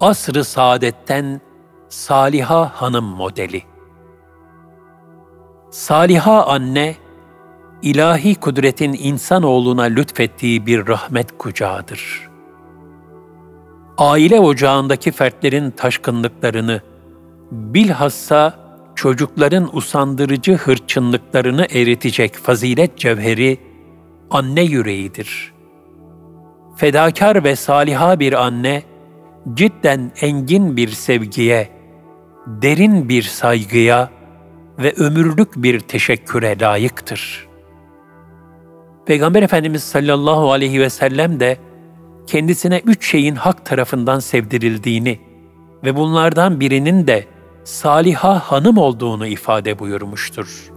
asr-ı saadetten Saliha hanım modeli. Saliha anne, ilahi kudretin insanoğluna lütfettiği bir rahmet kucağıdır. Aile ocağındaki fertlerin taşkınlıklarını, bilhassa çocukların usandırıcı hırçınlıklarını eritecek fazilet cevheri anne yüreğidir. Fedakar ve saliha bir anne, cidden engin bir sevgiye, derin bir saygıya ve ömürlük bir teşekküre layıktır. Peygamber Efendimiz sallallahu aleyhi ve sellem de kendisine üç şeyin hak tarafından sevdirildiğini ve bunlardan birinin de Saliha hanım olduğunu ifade buyurmuştur.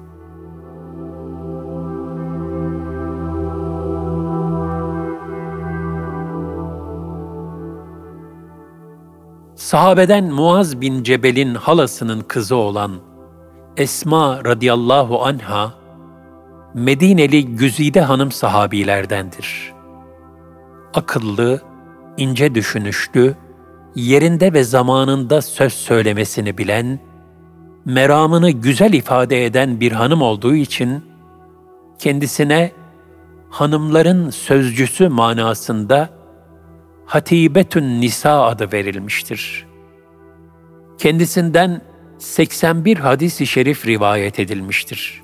Sahabeden Muaz bin Cebel'in halasının kızı olan Esma radıyallahu anha, Medineli Güzide hanım sahabilerdendir. Akıllı, ince düşünüşlü, yerinde ve zamanında söz söylemesini bilen, meramını güzel ifade eden bir hanım olduğu için kendisine hanımların sözcüsü manasında Hatibetün Nisa adı verilmiştir. Kendisinden 81 hadis-i şerif rivayet edilmiştir.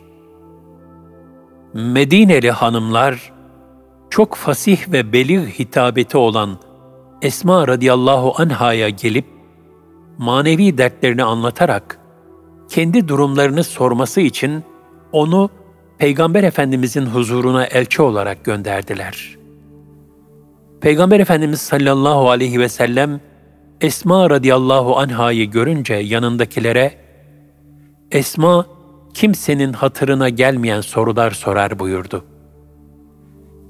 Medineli hanımlar çok fasih ve belih hitabeti olan Esma radıyallahu anhaya gelip manevi dertlerini anlatarak kendi durumlarını sorması için onu Peygamber Efendimizin huzuruna elçi olarak gönderdiler. Peygamber Efendimiz sallallahu aleyhi ve sellem Esma radıyallahu anhayı görünce yanındakilere Esma kimsenin hatırına gelmeyen sorular sorar buyurdu.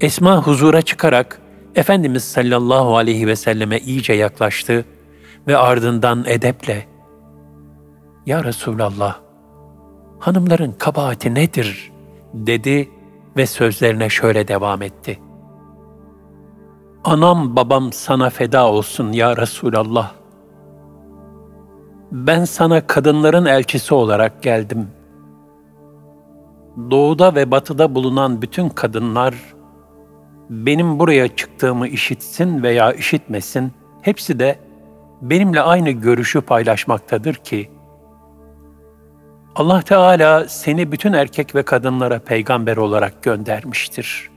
Esma huzura çıkarak Efendimiz sallallahu aleyhi ve selleme iyice yaklaştı ve ardından edeple ''Ya Resulallah, hanımların kabahati nedir?'' dedi ve sözlerine şöyle devam etti. ''Anam babam sana feda olsun ya Resulallah. Ben sana kadınların elçisi olarak geldim. Doğuda ve batıda bulunan bütün kadınlar, benim buraya çıktığımı işitsin veya işitmesin, hepsi de benimle aynı görüşü paylaşmaktadır ki, Allah Teala seni bütün erkek ve kadınlara peygamber olarak göndermiştir.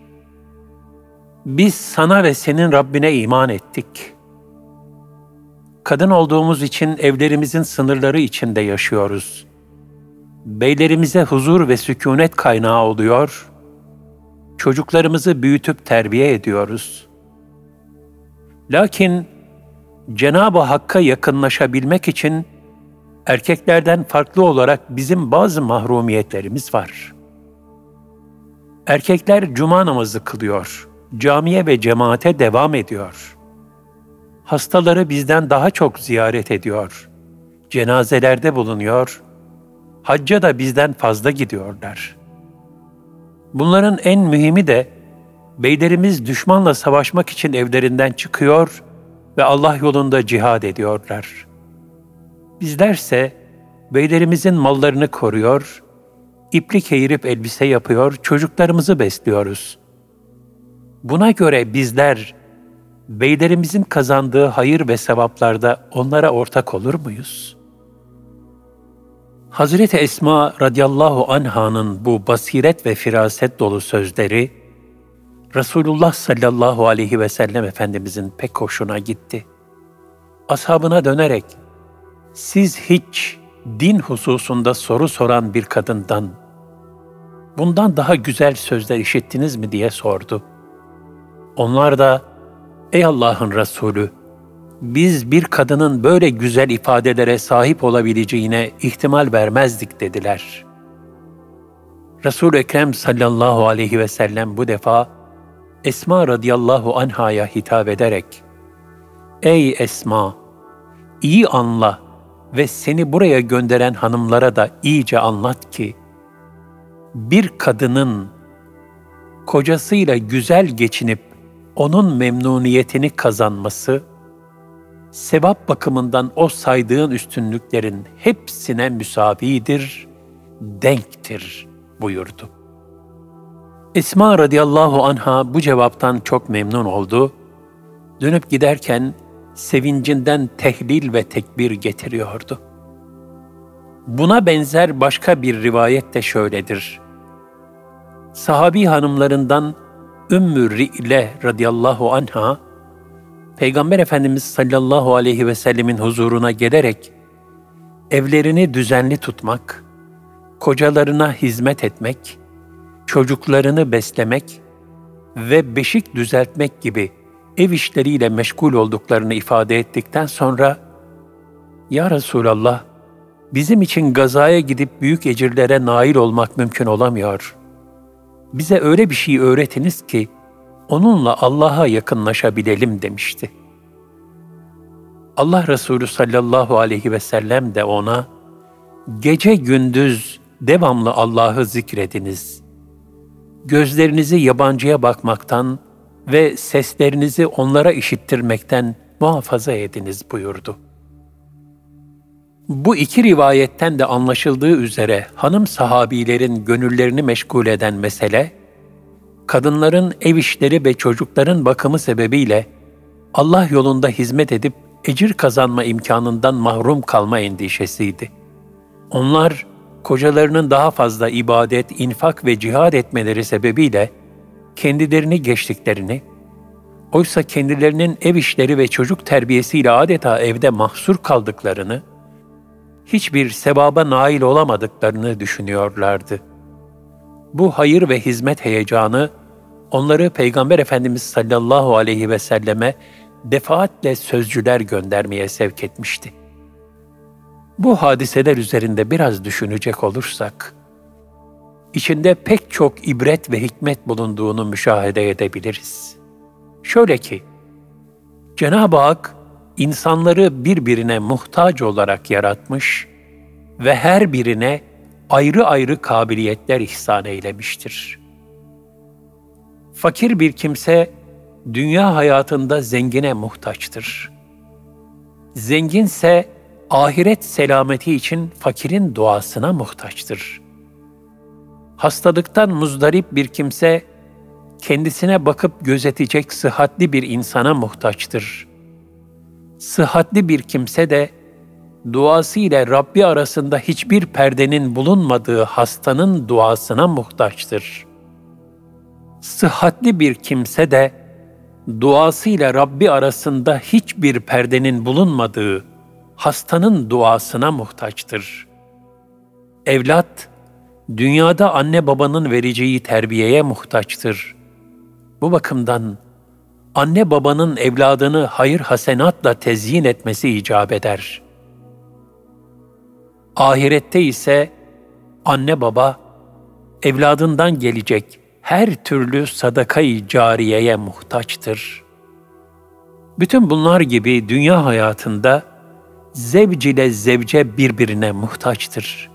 Biz sana ve senin Rabbine iman ettik. Kadın olduğumuz için evlerimizin sınırları içinde yaşıyoruz. Beylerimize huzur ve sükunet kaynağı oluyor çocuklarımızı büyütüp terbiye ediyoruz. Lakin Cenab-ı Hakk'a yakınlaşabilmek için erkeklerden farklı olarak bizim bazı mahrumiyetlerimiz var. Erkekler cuma namazı kılıyor, camiye ve cemaate devam ediyor. Hastaları bizden daha çok ziyaret ediyor. Cenazelerde bulunuyor, hacca da bizden fazla gidiyorlar.'' Bunların en mühimi de beylerimiz düşmanla savaşmak için evlerinden çıkıyor ve Allah yolunda cihad ediyorlar. Bizlerse beylerimizin mallarını koruyor, iplik eğirip elbise yapıyor, çocuklarımızı besliyoruz. Buna göre bizler beylerimizin kazandığı hayır ve sevaplarda onlara ortak olur muyuz?'' Hazreti Esma radıyallahu anh'ın bu basiret ve firaset dolu sözleri Resulullah sallallahu aleyhi ve sellem Efendimizin pek hoşuna gitti. Ashabına dönerek, siz hiç din hususunda soru soran bir kadından bundan daha güzel sözler işittiniz mi diye sordu. Onlar da, ey Allah'ın Resulü, biz bir kadının böyle güzel ifadelere sahip olabileceğine ihtimal vermezdik dediler. Resul-i Ekrem sallallahu aleyhi ve sellem bu defa Esma radıyallahu anhaya hitap ederek Ey Esma! iyi anla ve seni buraya gönderen hanımlara da iyice anlat ki bir kadının kocasıyla güzel geçinip onun memnuniyetini kazanması sevap bakımından o saydığın üstünlüklerin hepsine müsavidir, denktir buyurdu. Esma radıyallahu anha bu cevaptan çok memnun oldu. Dönüp giderken sevincinden tehlil ve tekbir getiriyordu. Buna benzer başka bir rivayet de şöyledir. Sahabi hanımlarından Ümmü Ri'le radıyallahu anha, Peygamber Efendimiz sallallahu aleyhi ve sellemin huzuruna gelerek, evlerini düzenli tutmak, kocalarına hizmet etmek, çocuklarını beslemek ve beşik düzeltmek gibi ev işleriyle meşgul olduklarını ifade ettikten sonra, Ya Resulallah, bizim için gazaya gidip büyük ecirlere nail olmak mümkün olamıyor. Bize öyle bir şey öğretiniz ki, onunla Allah'a yakınlaşabilelim demişti. Allah Resulü sallallahu aleyhi ve sellem de ona, gece gündüz devamlı Allah'ı zikrediniz. Gözlerinizi yabancıya bakmaktan ve seslerinizi onlara işittirmekten muhafaza ediniz buyurdu. Bu iki rivayetten de anlaşıldığı üzere hanım sahabilerin gönüllerini meşgul eden mesele, kadınların ev işleri ve çocukların bakımı sebebiyle Allah yolunda hizmet edip ecir kazanma imkanından mahrum kalma endişesiydi. Onlar kocalarının daha fazla ibadet, infak ve cihad etmeleri sebebiyle kendilerini geçtiklerini, oysa kendilerinin ev işleri ve çocuk terbiyesiyle adeta evde mahsur kaldıklarını, hiçbir sevaba nail olamadıklarını düşünüyorlardı. Bu hayır ve hizmet heyecanı onları Peygamber Efendimiz sallallahu aleyhi ve selleme defaatle sözcüler göndermeye sevk etmişti. Bu hadiseler üzerinde biraz düşünecek olursak, içinde pek çok ibret ve hikmet bulunduğunu müşahede edebiliriz. Şöyle ki, Cenab-ı Hak insanları birbirine muhtaç olarak yaratmış ve her birine ayrı ayrı kabiliyetler ihsan eylemiştir. Fakir bir kimse dünya hayatında zengine muhtaçtır. Zenginse ahiret selameti için fakirin duasına muhtaçtır. Hastalıktan muzdarip bir kimse kendisine bakıp gözetecek sıhhatli bir insana muhtaçtır. Sıhhatli bir kimse de duası ile Rabbi arasında hiçbir perdenin bulunmadığı hastanın duasına muhtaçtır. Sıhhatli bir kimse de duası ile Rabbi arasında hiçbir perdenin bulunmadığı hastanın duasına muhtaçtır. Evlat, dünyada anne babanın vereceği terbiyeye muhtaçtır. Bu bakımdan anne babanın evladını hayır hasenatla tezyin etmesi icap eder. Ahirette ise anne baba evladından gelecek her türlü sadakayı cariyeye muhtaçtır. Bütün bunlar gibi dünya hayatında zevc ile zevce birbirine muhtaçtır.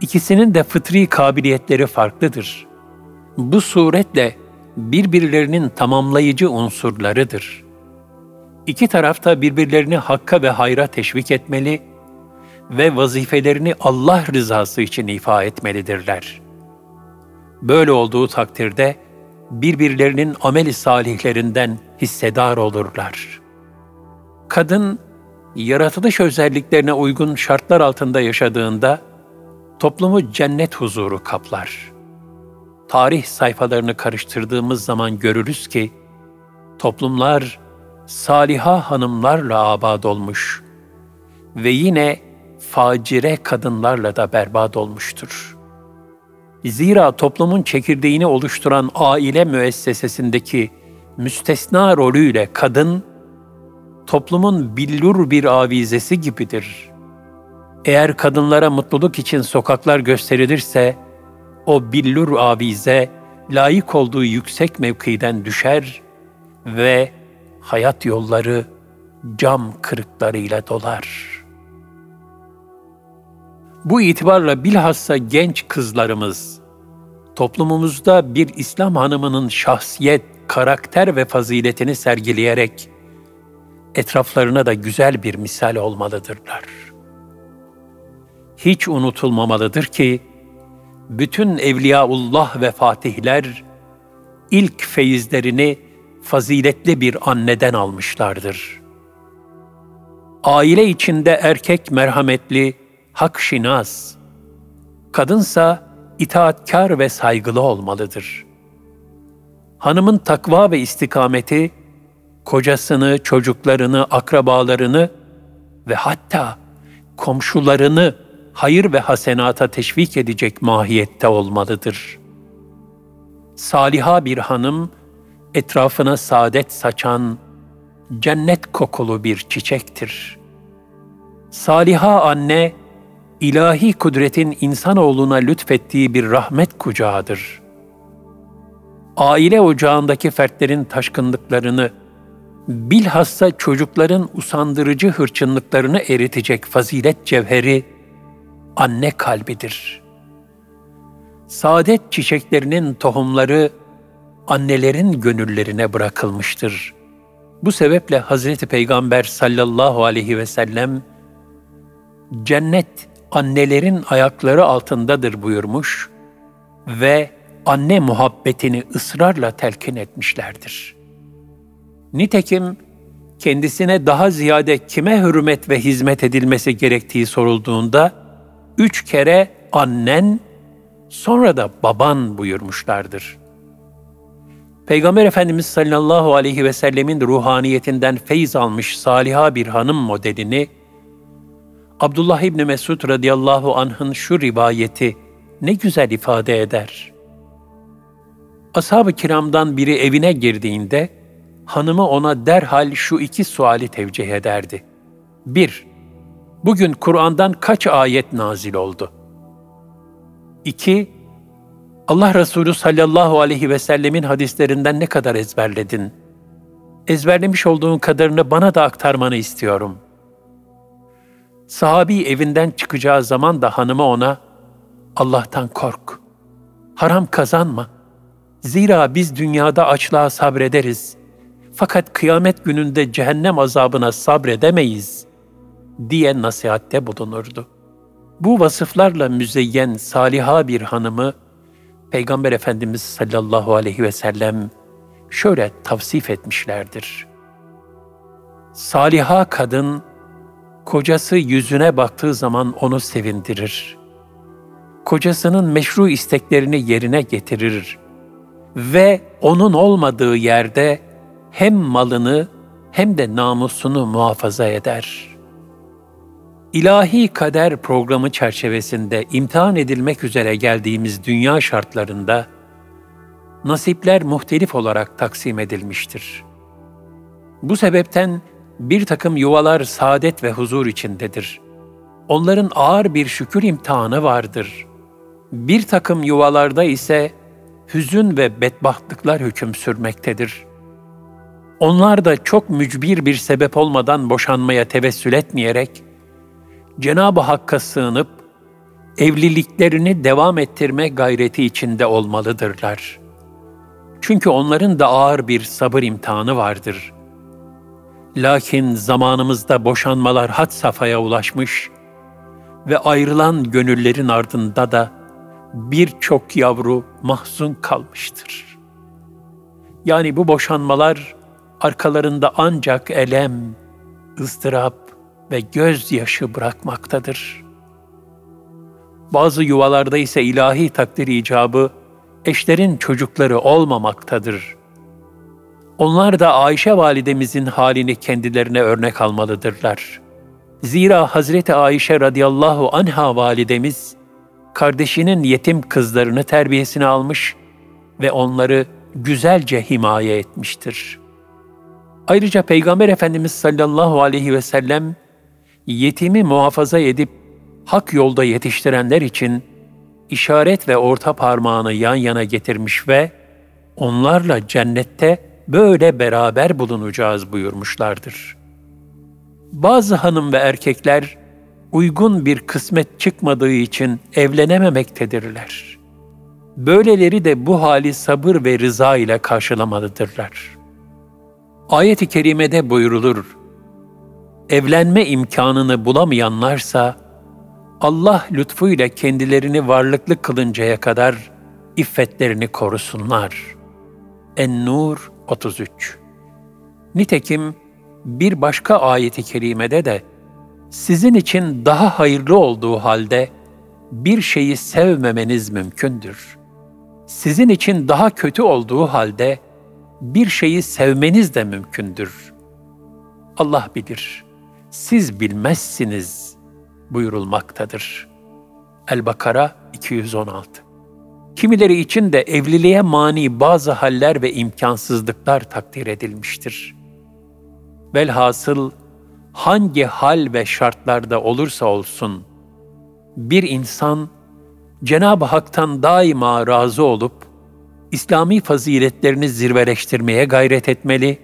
İkisinin de fıtri kabiliyetleri farklıdır. Bu suretle birbirlerinin tamamlayıcı unsurlarıdır. İki tarafta birbirlerini hakka ve hayra teşvik etmeli ve vazifelerini Allah rızası için ifa etmelidirler. Böyle olduğu takdirde birbirlerinin ameli salihlerinden hissedar olurlar. Kadın yaratılış özelliklerine uygun şartlar altında yaşadığında toplumu cennet huzuru kaplar. Tarih sayfalarını karıştırdığımız zaman görürüz ki toplumlar saliha hanımlarla abad olmuş ve yine facire kadınlarla da berbat olmuştur. Zira toplumun çekirdeğini oluşturan aile müessesesindeki müstesna rolüyle kadın toplumun billur bir avizesi gibidir. Eğer kadınlara mutluluk için sokaklar gösterilirse, o billur avize layık olduğu yüksek mevkiden düşer ve hayat yolları cam kırıklarıyla dolar. Bu itibarla bilhassa genç kızlarımız, toplumumuzda bir İslam hanımının şahsiyet, karakter ve faziletini sergileyerek, etraflarına da güzel bir misal olmalıdırlar. Hiç unutulmamalıdır ki, bütün Evliyaullah ve Fatihler ilk feyizlerini faziletli bir anneden almışlardır. Aile içinde erkek merhametli, hakşinas, kadınsa itaatkar ve saygılı olmalıdır. Hanımın takva ve istikameti, kocasını, çocuklarını, akrabalarını ve hatta komşularını hayır ve hasenata teşvik edecek mahiyette olmalıdır. Saliha bir hanım, etrafına saadet saçan, cennet kokulu bir çiçektir. Saliha anne, ilahi kudretin insanoğluna lütfettiği bir rahmet kucağıdır. Aile ocağındaki fertlerin taşkınlıklarını, bilhassa çocukların usandırıcı hırçınlıklarını eritecek fazilet cevheri, anne kalbidir. Saadet çiçeklerinin tohumları annelerin gönüllerine bırakılmıştır. Bu sebeple Hazreti Peygamber sallallahu aleyhi ve sellem cennet annelerin ayakları altındadır buyurmuş ve anne muhabbetini ısrarla telkin etmişlerdir. Nitekim kendisine daha ziyade kime hürmet ve hizmet edilmesi gerektiği sorulduğunda üç kere annen, sonra da baban buyurmuşlardır. Peygamber Efendimiz sallallahu aleyhi ve sellemin ruhaniyetinden feyz almış saliha bir hanım modelini, Abdullah İbni Mesud radıyallahu anh'ın şu rivayeti ne güzel ifade eder. Ashab-ı kiramdan biri evine girdiğinde, hanımı ona derhal şu iki suali tevcih ederdi. 1- Bugün Kur'an'dan kaç ayet nazil oldu? 2. Allah Resulü sallallahu aleyhi ve sellemin hadislerinden ne kadar ezberledin? Ezberlemiş olduğun kadarını bana da aktarmanı istiyorum. Sahabi evinden çıkacağı zaman da hanımı ona, Allah'tan kork, haram kazanma. Zira biz dünyada açlığa sabrederiz. Fakat kıyamet gününde cehennem azabına sabredemeyiz.'' Diye nasihatte bulunurdu. Bu vasıflarla müzeyyen saliha bir hanımı Peygamber Efendimiz sallallahu aleyhi ve sellem şöyle tavsif etmişlerdir. Saliha kadın kocası yüzüne baktığı zaman onu sevindirir. Kocasının meşru isteklerini yerine getirir ve onun olmadığı yerde hem malını hem de namusunu muhafaza eder.'' İlahi kader programı çerçevesinde imtihan edilmek üzere geldiğimiz dünya şartlarında nasipler muhtelif olarak taksim edilmiştir. Bu sebepten bir takım yuvalar saadet ve huzur içindedir. Onların ağır bir şükür imtihanı vardır. Bir takım yuvalarda ise hüzün ve bedbahtlıklar hüküm sürmektedir. Onlar da çok mücbir bir sebep olmadan boşanmaya tevessül etmeyerek, Cenab-ı Hakk'a sığınıp evliliklerini devam ettirme gayreti içinde olmalıdırlar. Çünkü onların da ağır bir sabır imtihanı vardır. Lakin zamanımızda boşanmalar had safhaya ulaşmış ve ayrılan gönüllerin ardında da birçok yavru mahzun kalmıştır. Yani bu boşanmalar arkalarında ancak elem, ızdırap, ve gözyaşı bırakmaktadır. Bazı yuvalarda ise ilahi takdir icabı eşlerin çocukları olmamaktadır. Onlar da Ayşe validemizin halini kendilerine örnek almalıdırlar. Zira Hazreti Ayşe radıyallahu anha validemiz kardeşinin yetim kızlarını terbiyesine almış ve onları güzelce himaye etmiştir. Ayrıca Peygamber Efendimiz sallallahu aleyhi ve sellem yetimi muhafaza edip hak yolda yetiştirenler için işaret ve orta parmağını yan yana getirmiş ve onlarla cennette böyle beraber bulunacağız buyurmuşlardır. Bazı hanım ve erkekler uygun bir kısmet çıkmadığı için evlenememektedirler. Böyleleri de bu hali sabır ve rıza ile karşılamalıdırlar. Ayet-i kerimede buyurulur, evlenme imkanını bulamayanlarsa, Allah lütfuyla kendilerini varlıklı kılıncaya kadar iffetlerini korusunlar. En-Nur 33 Nitekim bir başka ayeti kerimede de sizin için daha hayırlı olduğu halde bir şeyi sevmemeniz mümkündür. Sizin için daha kötü olduğu halde bir şeyi sevmeniz de mümkündür. Allah bilir, siz bilmezsiniz buyurulmaktadır. El-Bakara 216 Kimileri için de evliliğe mani bazı haller ve imkansızlıklar takdir edilmiştir. Velhasıl hangi hal ve şartlarda olursa olsun, bir insan Cenab-ı Hak'tan daima razı olup, İslami faziletlerini zirveleştirmeye gayret etmeli,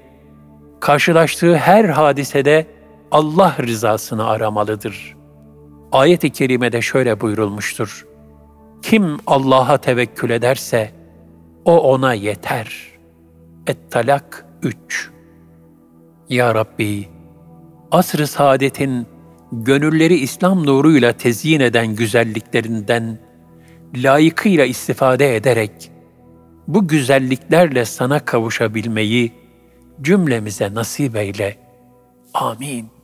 karşılaştığı her hadisede Allah rızasını aramalıdır. Ayet-i kerimede şöyle buyurulmuştur. Kim Allah'a tevekkül ederse, o ona yeter. Et-Talak 3 Ya Rabbi, asr-ı saadetin gönülleri İslam nuruyla tezyin eden güzelliklerinden layıkıyla istifade ederek bu güzelliklerle sana kavuşabilmeyi cümlemize nasip eyle. Amin.